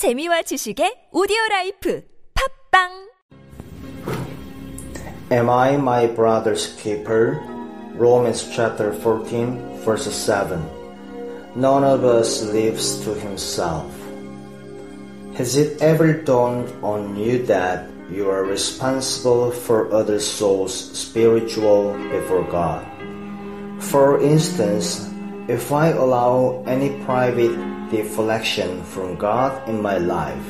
재미와 지식의 오디오 라이프 팟빵 Am I my brother's keeper? Romans chapter 14 verse 7 None of us lives to himself. Has it ever dawned on you that you are responsible for other souls spiritual before God? For instance, if I allow any private deflection from God in my life,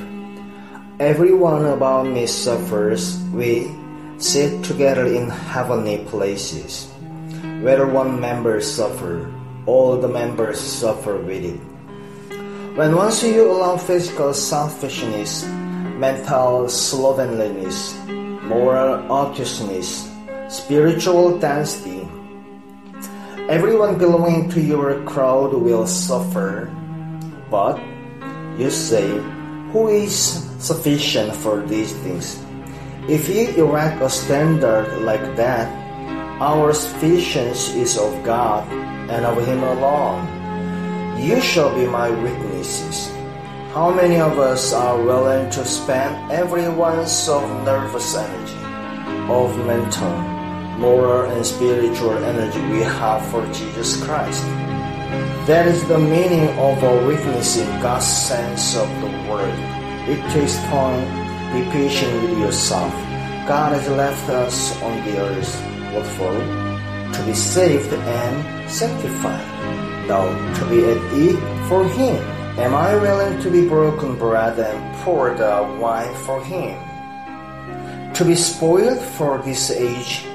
everyone about me suffers. We sit together in heavenly places. Whether one member suffer, all the members suffer with it. When once you allow physical selfishness, mental slovenliness, moral obtuseness, spiritual density, everyone belonging to your crowd will suffer. But you say, Who is sufficient for these things? If you erect a standard like that, our sufficiency is of God and of Him alone. You shall be my witnesses. How many of us are willing to spend every ounce of nervous energy, of mental, moral, and spiritual energy we have for Jesus Christ? That is the meaning of our witnessing God's sense of the word. It takes time. Be patient with yourself. God has left us on the earth. What for? To be saved and sanctified. No, to be at ease for Him. Am I willing to be broken bread and pour the wine for Him? To be spoiled for this age,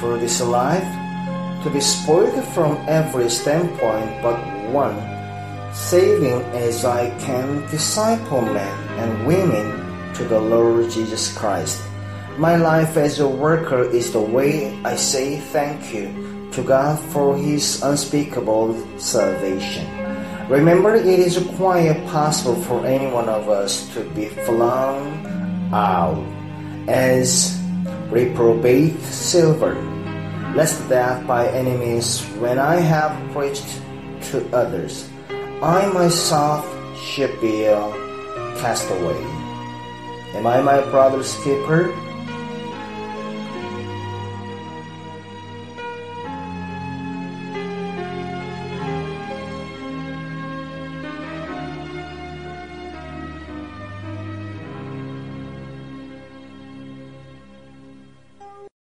for this life, to be spoiled from every standpoint but one, saving as I can disciple men and women to the Lord Jesus Christ. My life as a worker is the way I say thank you to God for His unspeakable salvation. Remember, it is quite possible for any one of us to be flung out as reprobate silver lest that by means, when I have preached to others, I myself should be a castaway. Am I my brother's keeper?